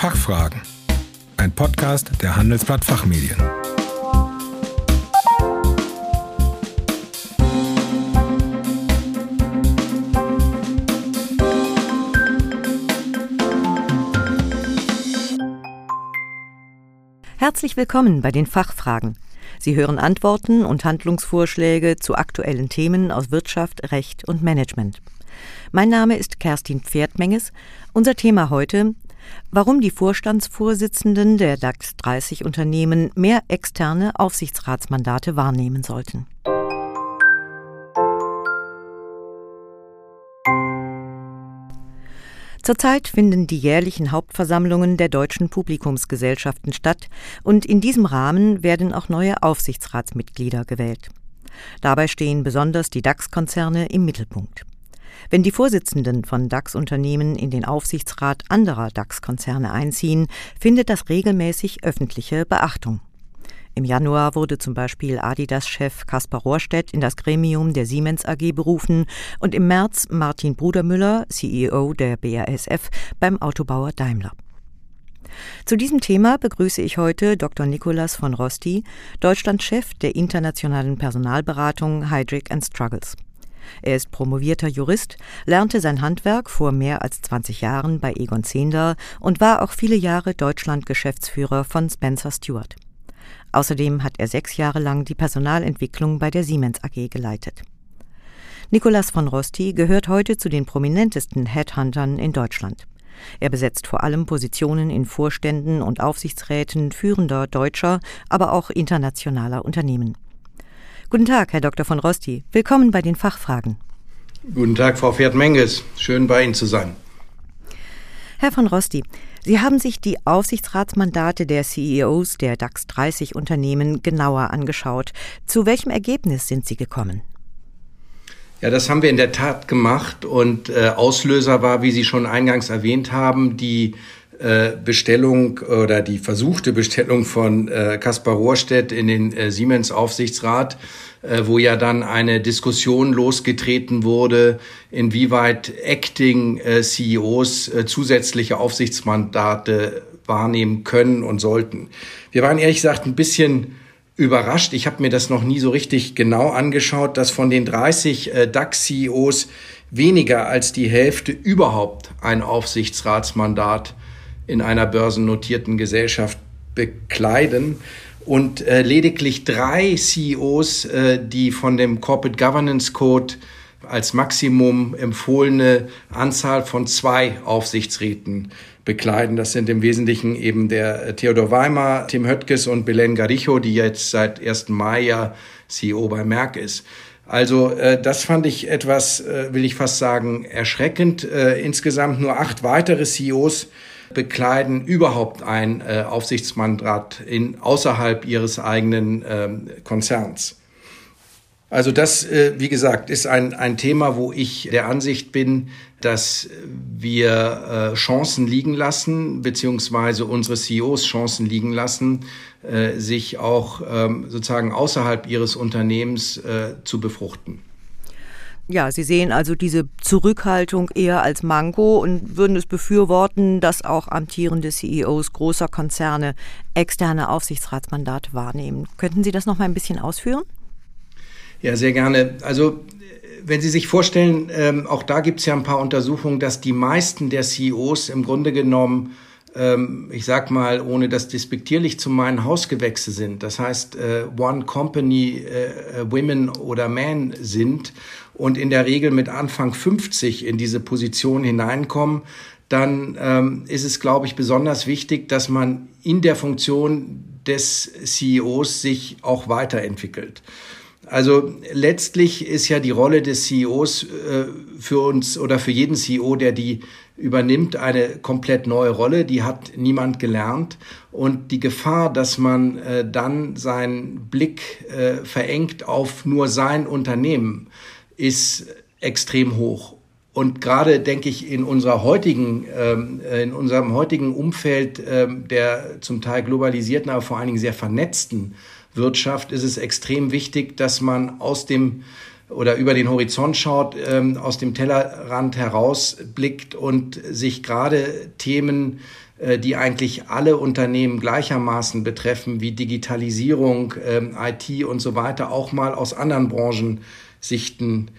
Fachfragen. Ein Podcast der Handelsblatt Fachmedien. Herzlich willkommen bei den Fachfragen. Sie hören Antworten und Handlungsvorschläge zu aktuellen Themen aus Wirtschaft, Recht und Management. Mein Name ist Kerstin Pferdmenges. Unser Thema heute warum die Vorstandsvorsitzenden der DAX 30 Unternehmen mehr externe Aufsichtsratsmandate wahrnehmen sollten. Zurzeit finden die jährlichen Hauptversammlungen der deutschen Publikumsgesellschaften statt und in diesem Rahmen werden auch neue Aufsichtsratsmitglieder gewählt. Dabei stehen besonders die DAX-Konzerne im Mittelpunkt. Wenn die Vorsitzenden von DAX-Unternehmen in den Aufsichtsrat anderer DAX-Konzerne einziehen, findet das regelmäßig öffentliche Beachtung. Im Januar wurde zum Beispiel Adidas-Chef Kaspar Rohrstedt in das Gremium der Siemens AG berufen und im März Martin Brudermüller, CEO der BASF, beim Autobauer Daimler. Zu diesem Thema begrüße ich heute Dr. Nicolas von Rosti, Deutschlandchef der internationalen Personalberatung Heidrick Struggles. Er ist promovierter Jurist, lernte sein Handwerk vor mehr als 20 Jahren bei Egon Zehnder und war auch viele Jahre Deutschland-Geschäftsführer von Spencer Stewart. Außerdem hat er sechs Jahre lang die Personalentwicklung bei der Siemens AG geleitet. Nicolas von Rosti gehört heute zu den prominentesten Headhuntern in Deutschland. Er besetzt vor allem Positionen in Vorständen und Aufsichtsräten führender deutscher, aber auch internationaler Unternehmen. Guten Tag, Herr Dr. von Rosti. Willkommen bei den Fachfragen. Guten Tag, Frau Pferd-Menges. Schön bei Ihnen zu sein. Herr von Rosti, Sie haben sich die Aufsichtsratsmandate der CEOs der DAX 30 Unternehmen genauer angeschaut. Zu welchem Ergebnis sind Sie gekommen? Ja, das haben wir in der Tat gemacht und äh, Auslöser war, wie Sie schon eingangs erwähnt haben, die äh, Bestellung oder die versuchte Bestellung von äh, Kaspar Rohrstedt in den äh, Siemens Aufsichtsrat, wo ja dann eine Diskussion losgetreten wurde, inwieweit Acting äh, äh, zusätzliche Aufsichtsmandate wahrnehmen können und sollten. Wir waren ehrlich gesagt ein bisschen überrascht. Ich habe mir das noch nie so richtig genau angeschaut, dass von den 30 äh, DAX-CEOs weniger als die Hälfte überhaupt ein Aufsichtsratsmandat in einer börsennotierten Gesellschaft bekleiden und äh, lediglich drei CEOs, äh, die von dem Corporate Governance Code als Maximum empfohlene Anzahl von zwei Aufsichtsräten bekleiden. Das sind im Wesentlichen eben der äh, Theodor Weimer, Tim Höttges und Belen Garicho, die jetzt seit 1. Mai ja CEO bei Merck ist. Also äh, das fand ich etwas, äh, will ich fast sagen, erschreckend. Äh, insgesamt nur acht weitere CEOs bekleiden überhaupt ein äh, Aufsichtsmandat in, außerhalb ihres eigenen ähm, Konzerns. Also das, äh, wie gesagt, ist ein, ein Thema, wo ich der Ansicht bin, dass wir äh, Chancen liegen lassen, beziehungsweise unsere CEOs Chancen liegen lassen, äh, sich auch ähm, sozusagen außerhalb ihres Unternehmens äh, zu befruchten. Ja, Sie sehen also diese Zurückhaltung eher als Manko und würden es befürworten, dass auch amtierende CEOs großer Konzerne externe Aufsichtsratsmandate wahrnehmen. Könnten Sie das noch mal ein bisschen ausführen? Ja, sehr gerne. Also wenn Sie sich vorstellen, ähm, auch da gibt es ja ein paar Untersuchungen, dass die meisten der CEOs im Grunde genommen ähm, ich sag mal, ohne das despektierlich zu meinen, Hausgewächse sind. Das heißt, äh, One Company äh, Women oder Men sind und in der Regel mit Anfang 50 in diese Position hineinkommen, dann ähm, ist es, glaube ich, besonders wichtig, dass man in der Funktion des CEOs sich auch weiterentwickelt. Also letztlich ist ja die Rolle des CEOs äh, für uns oder für jeden CEO, der die übernimmt, eine komplett neue Rolle. Die hat niemand gelernt. Und die Gefahr, dass man äh, dann seinen Blick äh, verengt auf nur sein Unternehmen, ist extrem hoch. Und gerade denke ich in unserer heutigen, ähm, in unserem heutigen Umfeld ähm, der zum Teil globalisierten, aber vor allen Dingen sehr vernetzten Wirtschaft ist es extrem wichtig, dass man aus dem oder über den Horizont schaut, ähm, aus dem Tellerrand herausblickt und sich gerade Themen, äh, die eigentlich alle Unternehmen gleichermaßen betreffen, wie Digitalisierung, ähm, IT und so weiter, auch mal aus anderen Branchensichten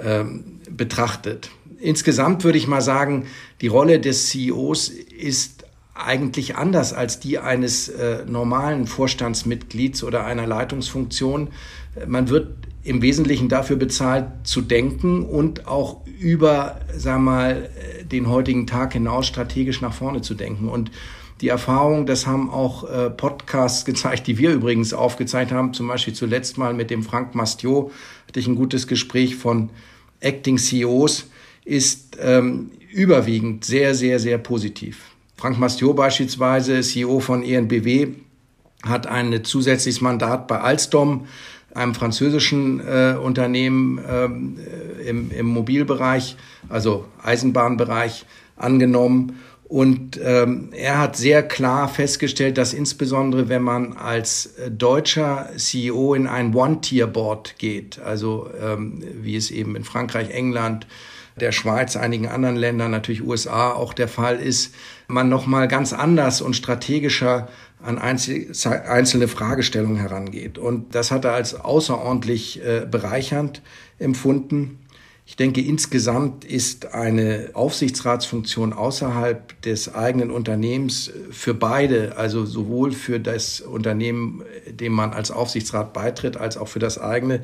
ähm, betrachtet. Insgesamt würde ich mal sagen, die Rolle des CEOs ist eigentlich anders als die eines äh, normalen Vorstandsmitglieds oder einer Leitungsfunktion. Man wird im Wesentlichen dafür bezahlt, zu denken und auch über, sag mal, den heutigen Tag hinaus strategisch nach vorne zu denken. Und die Erfahrung, das haben auch äh, Podcasts gezeigt, die wir übrigens aufgezeigt haben, zum Beispiel zuletzt mal mit dem Frank Mastiot, hatte ich ein gutes Gespräch von Acting CEOs, ist ähm, überwiegend sehr, sehr, sehr positiv. Frank Mastiot beispielsweise, CEO von ENBW, hat ein zusätzliches Mandat bei Alstom, einem französischen äh, Unternehmen ähm, im, im Mobilbereich, also Eisenbahnbereich, angenommen. Und ähm, er hat sehr klar festgestellt, dass insbesondere wenn man als deutscher CEO in ein One-Tier-Board geht, also ähm, wie es eben in Frankreich, England, der Schweiz, einigen anderen Ländern, natürlich USA auch der Fall ist, man nochmal ganz anders und strategischer an einzelne Fragestellungen herangeht. Und das hat er als außerordentlich äh, bereichernd empfunden. Ich denke, insgesamt ist eine Aufsichtsratsfunktion außerhalb des eigenen Unternehmens für beide, also sowohl für das Unternehmen, dem man als Aufsichtsrat beitritt, als auch für das eigene,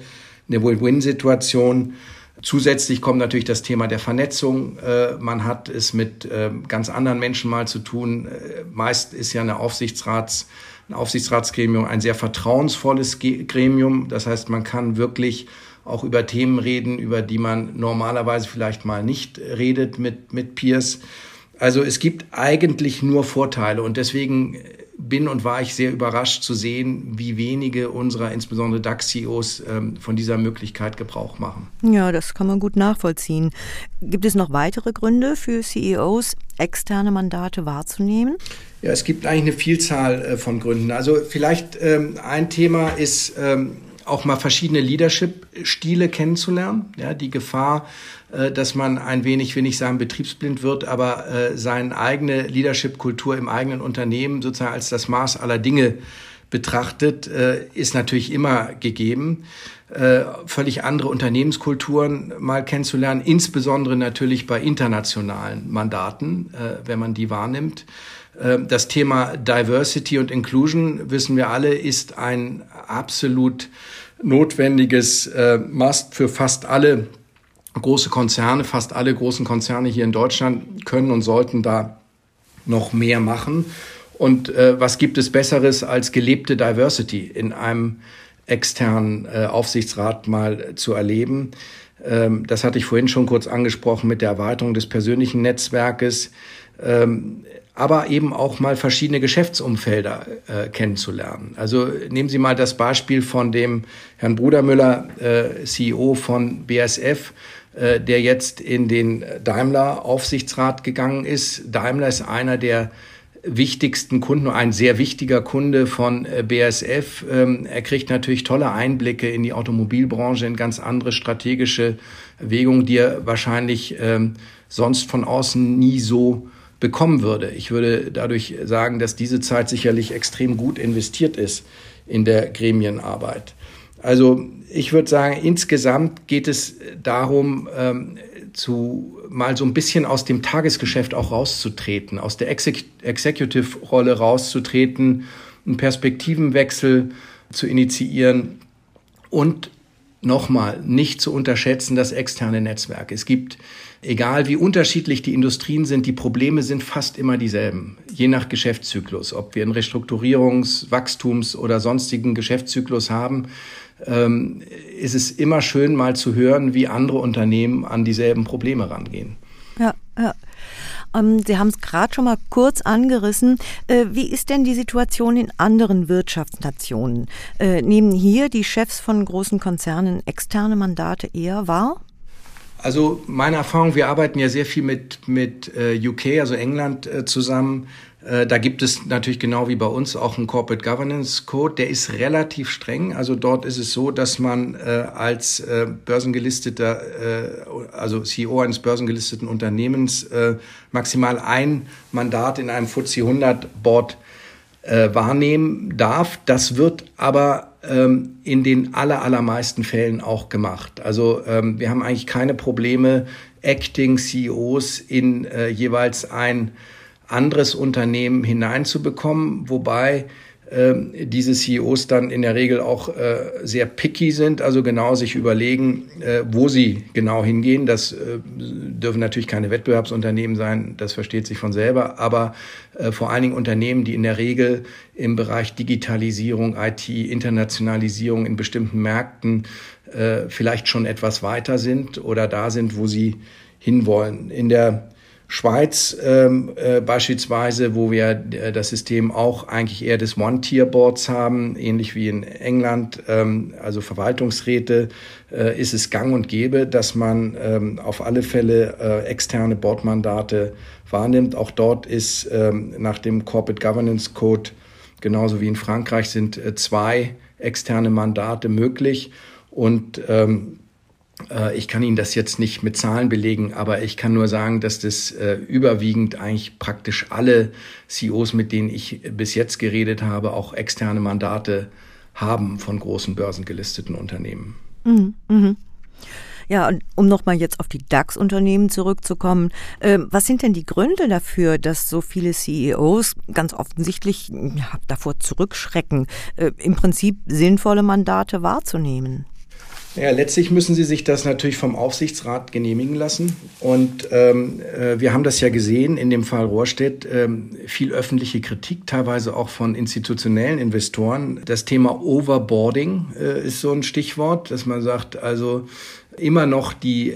eine Win-Win-Situation. Zusätzlich kommt natürlich das Thema der Vernetzung. Äh, man hat es mit äh, ganz anderen Menschen mal zu tun. Äh, meist ist ja eine Aufsichtsrats, ein Aufsichtsratsgremium ein sehr vertrauensvolles Gremium. Das heißt, man kann wirklich auch über Themen reden, über die man normalerweise vielleicht mal nicht redet mit, mit Peers. Also es gibt eigentlich nur Vorteile und deswegen bin und war ich sehr überrascht zu sehen, wie wenige unserer, insbesondere DAX-CEOs, ähm, von dieser Möglichkeit Gebrauch machen. Ja, das kann man gut nachvollziehen. Gibt es noch weitere Gründe für CEOs, externe Mandate wahrzunehmen? Ja, es gibt eigentlich eine Vielzahl äh, von Gründen. Also vielleicht ähm, ein Thema ist ähm, auch mal verschiedene Leadership-Stile kennenzulernen. Ja, die Gefahr, äh, dass man ein wenig, will ich sagen, betriebsblind wird, aber äh, seine eigene Leadership-Kultur im eigenen Unternehmen sozusagen als das Maß aller Dinge betrachtet, äh, ist natürlich immer gegeben. Äh, völlig andere Unternehmenskulturen mal kennenzulernen, insbesondere natürlich bei internationalen Mandaten, äh, wenn man die wahrnimmt. Äh, das Thema Diversity und Inclusion, wissen wir alle, ist ein absolut notwendiges äh, Must für fast alle große Konzerne. Fast alle großen Konzerne hier in Deutschland können und sollten da noch mehr machen. Und äh, was gibt es Besseres als gelebte Diversity in einem externen äh, Aufsichtsrat mal zu erleben? Ähm, das hatte ich vorhin schon kurz angesprochen mit der Erweiterung des persönlichen Netzwerkes. Ähm, aber eben auch mal verschiedene Geschäftsumfelder äh, kennenzulernen. Also nehmen Sie mal das Beispiel von dem Herrn Brudermüller, äh, CEO von BSF, äh, der jetzt in den Daimler-Aufsichtsrat gegangen ist. Daimler ist einer der wichtigsten Kunden, ein sehr wichtiger Kunde von äh, BSF. Ähm, er kriegt natürlich tolle Einblicke in die Automobilbranche, in ganz andere strategische Wegungen, die er wahrscheinlich ähm, sonst von außen nie so bekommen würde. Ich würde dadurch sagen, dass diese Zeit sicherlich extrem gut investiert ist in der Gremienarbeit. Also ich würde sagen, insgesamt geht es darum, ähm, zu mal so ein bisschen aus dem Tagesgeschäft auch rauszutreten, aus der Exec Executive-Rolle rauszutreten, einen Perspektivenwechsel zu initiieren und nochmal nicht zu unterschätzen das externe Netzwerk. Es gibt egal wie unterschiedlich die Industrien sind, die Probleme sind fast immer dieselben, je nach Geschäftszyklus. Ob wir einen Restrukturierungs-, Wachstums- oder sonstigen Geschäftszyklus haben, ähm, ist es immer schön, mal zu hören, wie andere Unternehmen an dieselben Probleme rangehen. Ja, ja. Ähm, Sie haben es gerade schon mal kurz angerissen. Äh, wie ist denn die Situation in anderen Wirtschaftsnationen? Äh, nehmen hier die Chefs von großen Konzernen externe Mandate eher wahr? Also meine Erfahrung, wir arbeiten ja sehr viel mit, mit äh, UK, also England, zusammen. Äh, da gibt es natürlich genau wie bei uns auch einen Corporate Governance Code, der ist relativ streng. Also dort ist es so, dass man äh, als äh, börsengelisteter, äh, also CEO eines börsengelisteten Unternehmens äh, maximal ein Mandat in einem FTSE 100 Board äh, wahrnehmen darf. Das wird aber ähm, in den aller, allermeisten Fällen auch gemacht. Also ähm, wir haben eigentlich keine Probleme, Acting CEOs in jeweils ein anderes Unternehmen hineinzubekommen, wobei äh, diese CEOs dann in der Regel auch äh, sehr picky sind, also genau sich überlegen, äh, wo sie genau hingehen. Das äh, dürfen natürlich keine Wettbewerbsunternehmen sein, das versteht sich von selber, aber äh, vor allen Dingen Unternehmen, die in der Regel im Bereich Digitalisierung, IT, Internationalisierung in bestimmten Märkten äh, vielleicht schon etwas weiter sind oder da sind, wo sie hinwollen. In der Schweiz ähm, äh, beispielsweise, wo wir äh, das System auch eigentlich eher des One-Tier-Boards haben, ähnlich wie in England, ähm, also Verwaltungsräte, äh, ist es gang und gäbe, dass man ähm, auf alle Fälle äh, externe Boardmandate wahrnimmt. Auch dort ist ähm, nach dem Corporate Governance Code, genauso wie in Frankreich, sind äh, zwei externe Mandate möglich. Und ähm, äh, ich kann Ihnen das jetzt nicht mit Zahlen belegen, aber ich kann nur sagen, dass das äh, überwiegend eigentlich praktisch alle CEOs, mit denen ich bis jetzt geredet habe, auch externe Mandate haben von großen börsengelisteten Unternehmen. Mhm, mh. Ja, und um nochmal jetzt auf die DAX-Unternehmen zurückzukommen, äh, was sind denn die Gründe dafür, dass so viele CEOs ganz offensichtlich ja, davor zurückschrecken, äh, im Prinzip sinnvolle Mandate wahrzunehmen? Ja, letztlich müssen Sie sich das natürlich vom Aufsichtsrat genehmigen lassen. Und ähm, äh, wir haben das ja gesehen in dem Fall Rohrstedt, ähm, viel öffentliche Kritik, teilweise auch von institutionellen Investoren. Das Thema Overboarding äh, ist so ein Stichwort, dass man sagt, also immer noch die,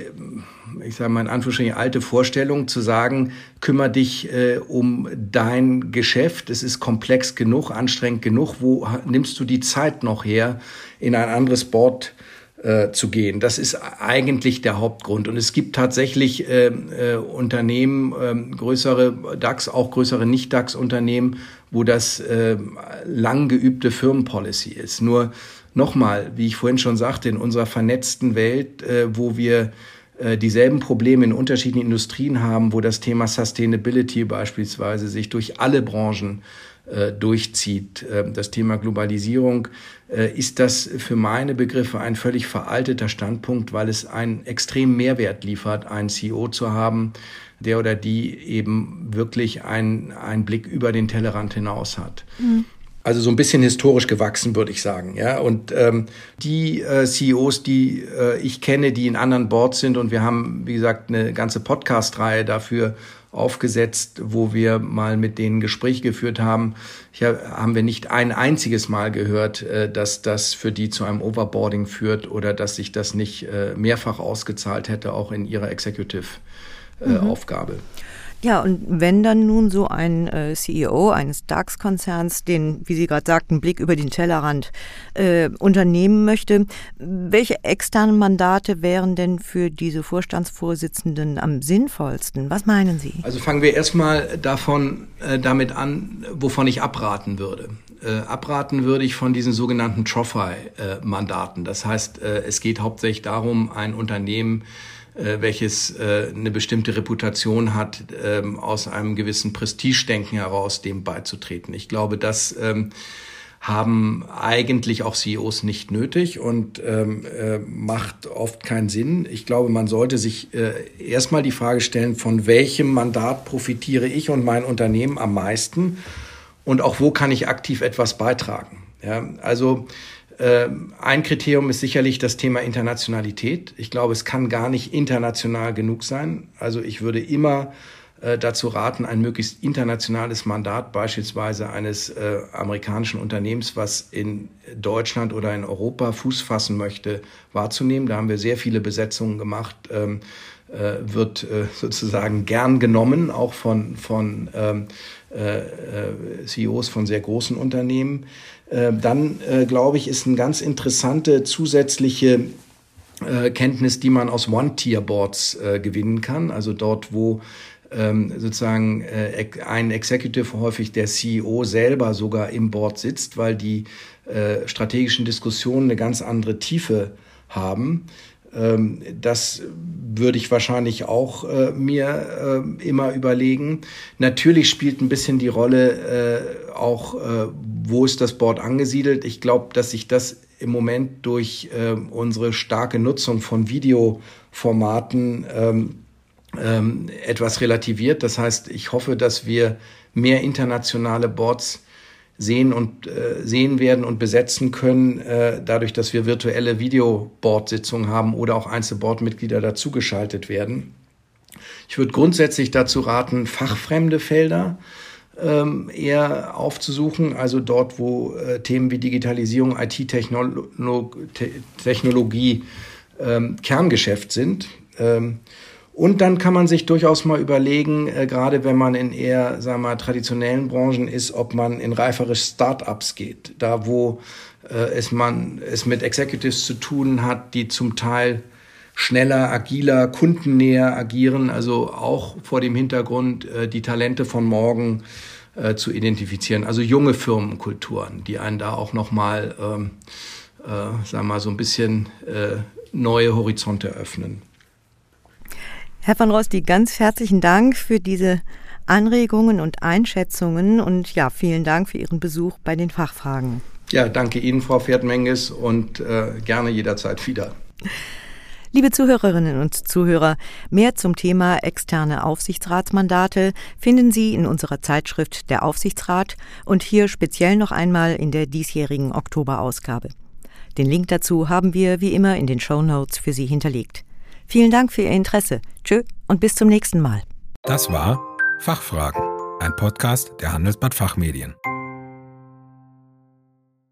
ich sage mal in Anführungsstrichen, alte Vorstellung zu sagen, kümmere dich äh, um dein Geschäft, es ist komplex genug, anstrengend genug, wo nimmst du die Zeit noch her, in ein anderes Board äh, zu gehen. Das ist eigentlich der Hauptgrund. Und es gibt tatsächlich äh, äh, Unternehmen, äh, größere DAX, auch größere Nicht-DAX-Unternehmen, wo das äh, lang geübte Firmenpolicy ist. Nur nochmal, wie ich vorhin schon sagte, in unserer vernetzten Welt, äh, wo wir äh, dieselben Probleme in unterschiedlichen Industrien haben, wo das Thema Sustainability beispielsweise sich durch alle Branchen äh, durchzieht. Äh, das Thema Globalisierung äh, ist das für meine Begriffe ein völlig veralteter Standpunkt, weil es einen extremen Mehrwert liefert, einen CEO zu haben, der oder die eben wirklich einen, einen Blick über den Tellerrand hinaus hat. Mhm. Also so ein bisschen historisch gewachsen, würde ich sagen. Ja, und ähm, die äh, CEOs, die äh, ich kenne, die in anderen Boards sind, und wir haben, wie gesagt, eine ganze Podcast-Reihe dafür aufgesetzt, wo wir mal mit denen Gespräch geführt haben. Hier haben wir nicht ein einziges Mal gehört, äh, dass das für die zu einem Overboarding führt oder dass sich das nicht äh, mehrfach ausgezahlt hätte, auch in ihrer Executive-Aufgabe. Äh, mhm. Ja, und wenn dann nun so ein äh, CEO eines DAX-Konzerns den, wie Sie gerade sagten, Blick über den Tellerrand äh, unternehmen möchte, welche externen Mandate wären denn für diese Vorstandsvorsitzenden am sinnvollsten? Was meinen Sie? Also fangen wir erstmal davon äh, damit an, wovon ich abraten würde. Äh, abraten würde ich von diesen sogenannten Trophy-Mandaten. Das heißt, äh, es geht hauptsächlich darum, ein Unternehmen äh, welches äh, eine bestimmte Reputation hat, ähm, aus einem gewissen Prestigedenken heraus dem beizutreten. Ich glaube, das ähm, haben eigentlich auch CEOs nicht nötig und ähm, äh, macht oft keinen Sinn. Ich glaube, man sollte sich äh, erstmal die Frage stellen, von welchem Mandat profitiere ich und mein Unternehmen am meisten und auch wo kann ich aktiv etwas beitragen. Ja, also ähm, ein Kriterium ist sicherlich das Thema Internationalität. Ich glaube, es kann gar nicht international genug sein. Also ich würde immer äh, dazu raten, ein möglichst internationales Mandat beispielsweise eines äh, amerikanischen Unternehmens, was in Deutschland oder in Europa Fuß fassen möchte, wahrzunehmen. Da haben wir sehr viele Besetzungen gemacht. Ähm, äh, wird äh, sozusagen gern genommen, auch von, von ähm, äh, äh CEOs von sehr großen Unternehmen. Äh, dann, äh, glaube ich, ist eine ganz interessante zusätzliche äh, Kenntnis, die man aus One-Tier-Boards gewinnen kann. Also dort, wo ähm, sozusagen äh, ein Executive häufig der CEO selber sogar im Board sitzt, weil die äh, strategischen Diskussionen eine ganz andere Tiefe haben. Ähm, das würde ich wahrscheinlich auch äh, mir äh, immer überlegen. Natürlich spielt ein bisschen die Rolle äh, auch, äh, wo ist das Board angesiedelt. Ich glaube, dass sich das im Moment durch äh, unsere starke Nutzung von Videoformaten ähm, ähm, etwas relativiert. Das heißt, ich hoffe, dass wir mehr internationale Boards sehen und äh, sehen werden und besetzen können, äh, dadurch, dass wir virtuelle Videoboard-Sitzungen haben oder auch Einzelboard-Mitglieder dazugeschaltet werden. Ich würde grundsätzlich dazu raten, fachfremde Felder ähm, eher aufzusuchen, also dort, wo äh, Themen wie Digitalisierung, IT-Technologie ähm, Kerngeschäft sind. Ähm, und dann kann man sich durchaus mal überlegen, äh, gerade wenn man in eher, sagen wir mal, traditionellen Branchen ist, ob man in reifere Start-ups geht. Da, wo äh, es man es mit Executives zu tun hat, die zum Teil schneller, agiler, kundennäher agieren, also auch vor dem Hintergrund, äh, die Talente von morgen äh, zu identifizieren. Also junge Firmenkulturen, die einen da auch nochmal, ähm, äh, sagen wir mal, so ein bisschen äh, neue Horizonte öffnen. Herr van Rosti, ganz herzlichen Dank für diese Anregungen und Einschätzungen und ja, vielen Dank für Ihren Besuch bei den Fachfragen. Ja, danke Ihnen, Frau Pferdmenges, und äh, gerne jederzeit wieder. Liebe Zuhörerinnen und Zuhörer, mehr zum Thema externe Aufsichtsratsmandate finden Sie in unserer Zeitschrift Der Aufsichtsrat und hier speziell noch einmal in der diesjährigen Oktoberausgabe. Den Link dazu haben wir wie immer in den Show Notes für Sie hinterlegt. Vielen Dank für Ihr Interesse. Tschö und bis zum nächsten Mal. Das war Fachfragen, ein Podcast der Handelsblatt Fachmedien.